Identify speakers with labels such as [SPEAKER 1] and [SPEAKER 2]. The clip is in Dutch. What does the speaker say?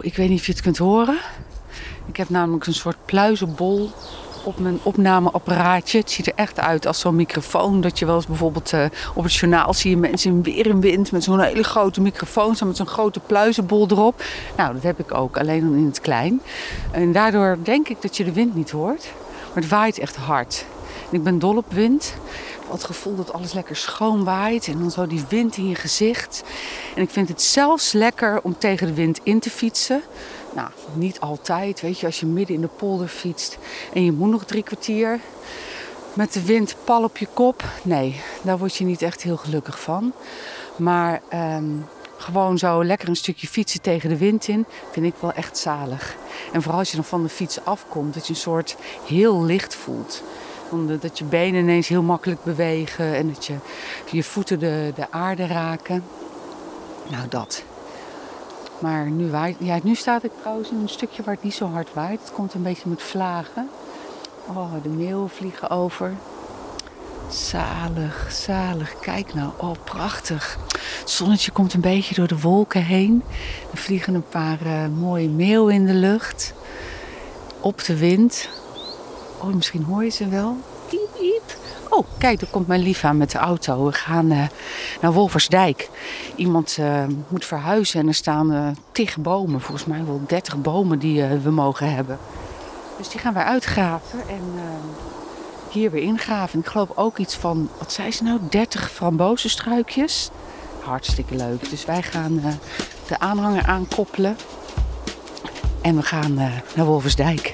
[SPEAKER 1] Ik weet niet of je het kunt horen. Ik heb namelijk een soort pluizenbol op mijn opnameapparaatje. Het ziet er echt uit als zo'n microfoon. Dat je wel eens bijvoorbeeld uh, op het journaal zie je mensen in weer en wind met zo'n hele grote microfoon. Met zo'n grote pluizenbol erop. Nou, dat heb ik ook, alleen dan in het klein. En daardoor denk ik dat je de wind niet hoort. Maar het waait echt hard. Ik ben dol op wind. Het gevoel dat alles lekker schoon waait en dan zo die wind in je gezicht. En ik vind het zelfs lekker om tegen de wind in te fietsen. Nou, niet altijd. Weet je, als je midden in de polder fietst en je moet nog drie kwartier met de wind pal op je kop. Nee, daar word je niet echt heel gelukkig van. Maar ehm, gewoon zo lekker een stukje fietsen tegen de wind in, vind ik wel echt zalig. En vooral als je dan van de fiets afkomt, dat je een soort heel licht voelt. Dat je benen ineens heel makkelijk bewegen en dat je, je voeten de, de aarde raken. Nou, dat. Maar nu, waait, ja, nu staat ik trouwens in een stukje waar het niet zo hard waait. Het komt een beetje met vlagen. Oh, de meeuwen vliegen over. Zalig, zalig. Kijk nou, oh prachtig. Het zonnetje komt een beetje door de wolken heen. Er vliegen een paar uh, mooie meeuwen in de lucht. Op de wind. Oh, misschien hoor je ze wel. Oh, kijk, er komt mijn lief aan met de auto. We gaan uh, naar Wolversdijk. Iemand uh, moet verhuizen en er staan uh, tig bomen. Volgens mij wel 30 bomen die we mogen hebben. Dus die gaan wij uitgraven en hier weer ingraven. ik geloof ook iets van, wat zei ze nou, 30 frambozenstruikjes. Hartstikke leuk. Dus wij gaan de aanhanger aankoppelen. En we gaan naar Wolversdijk.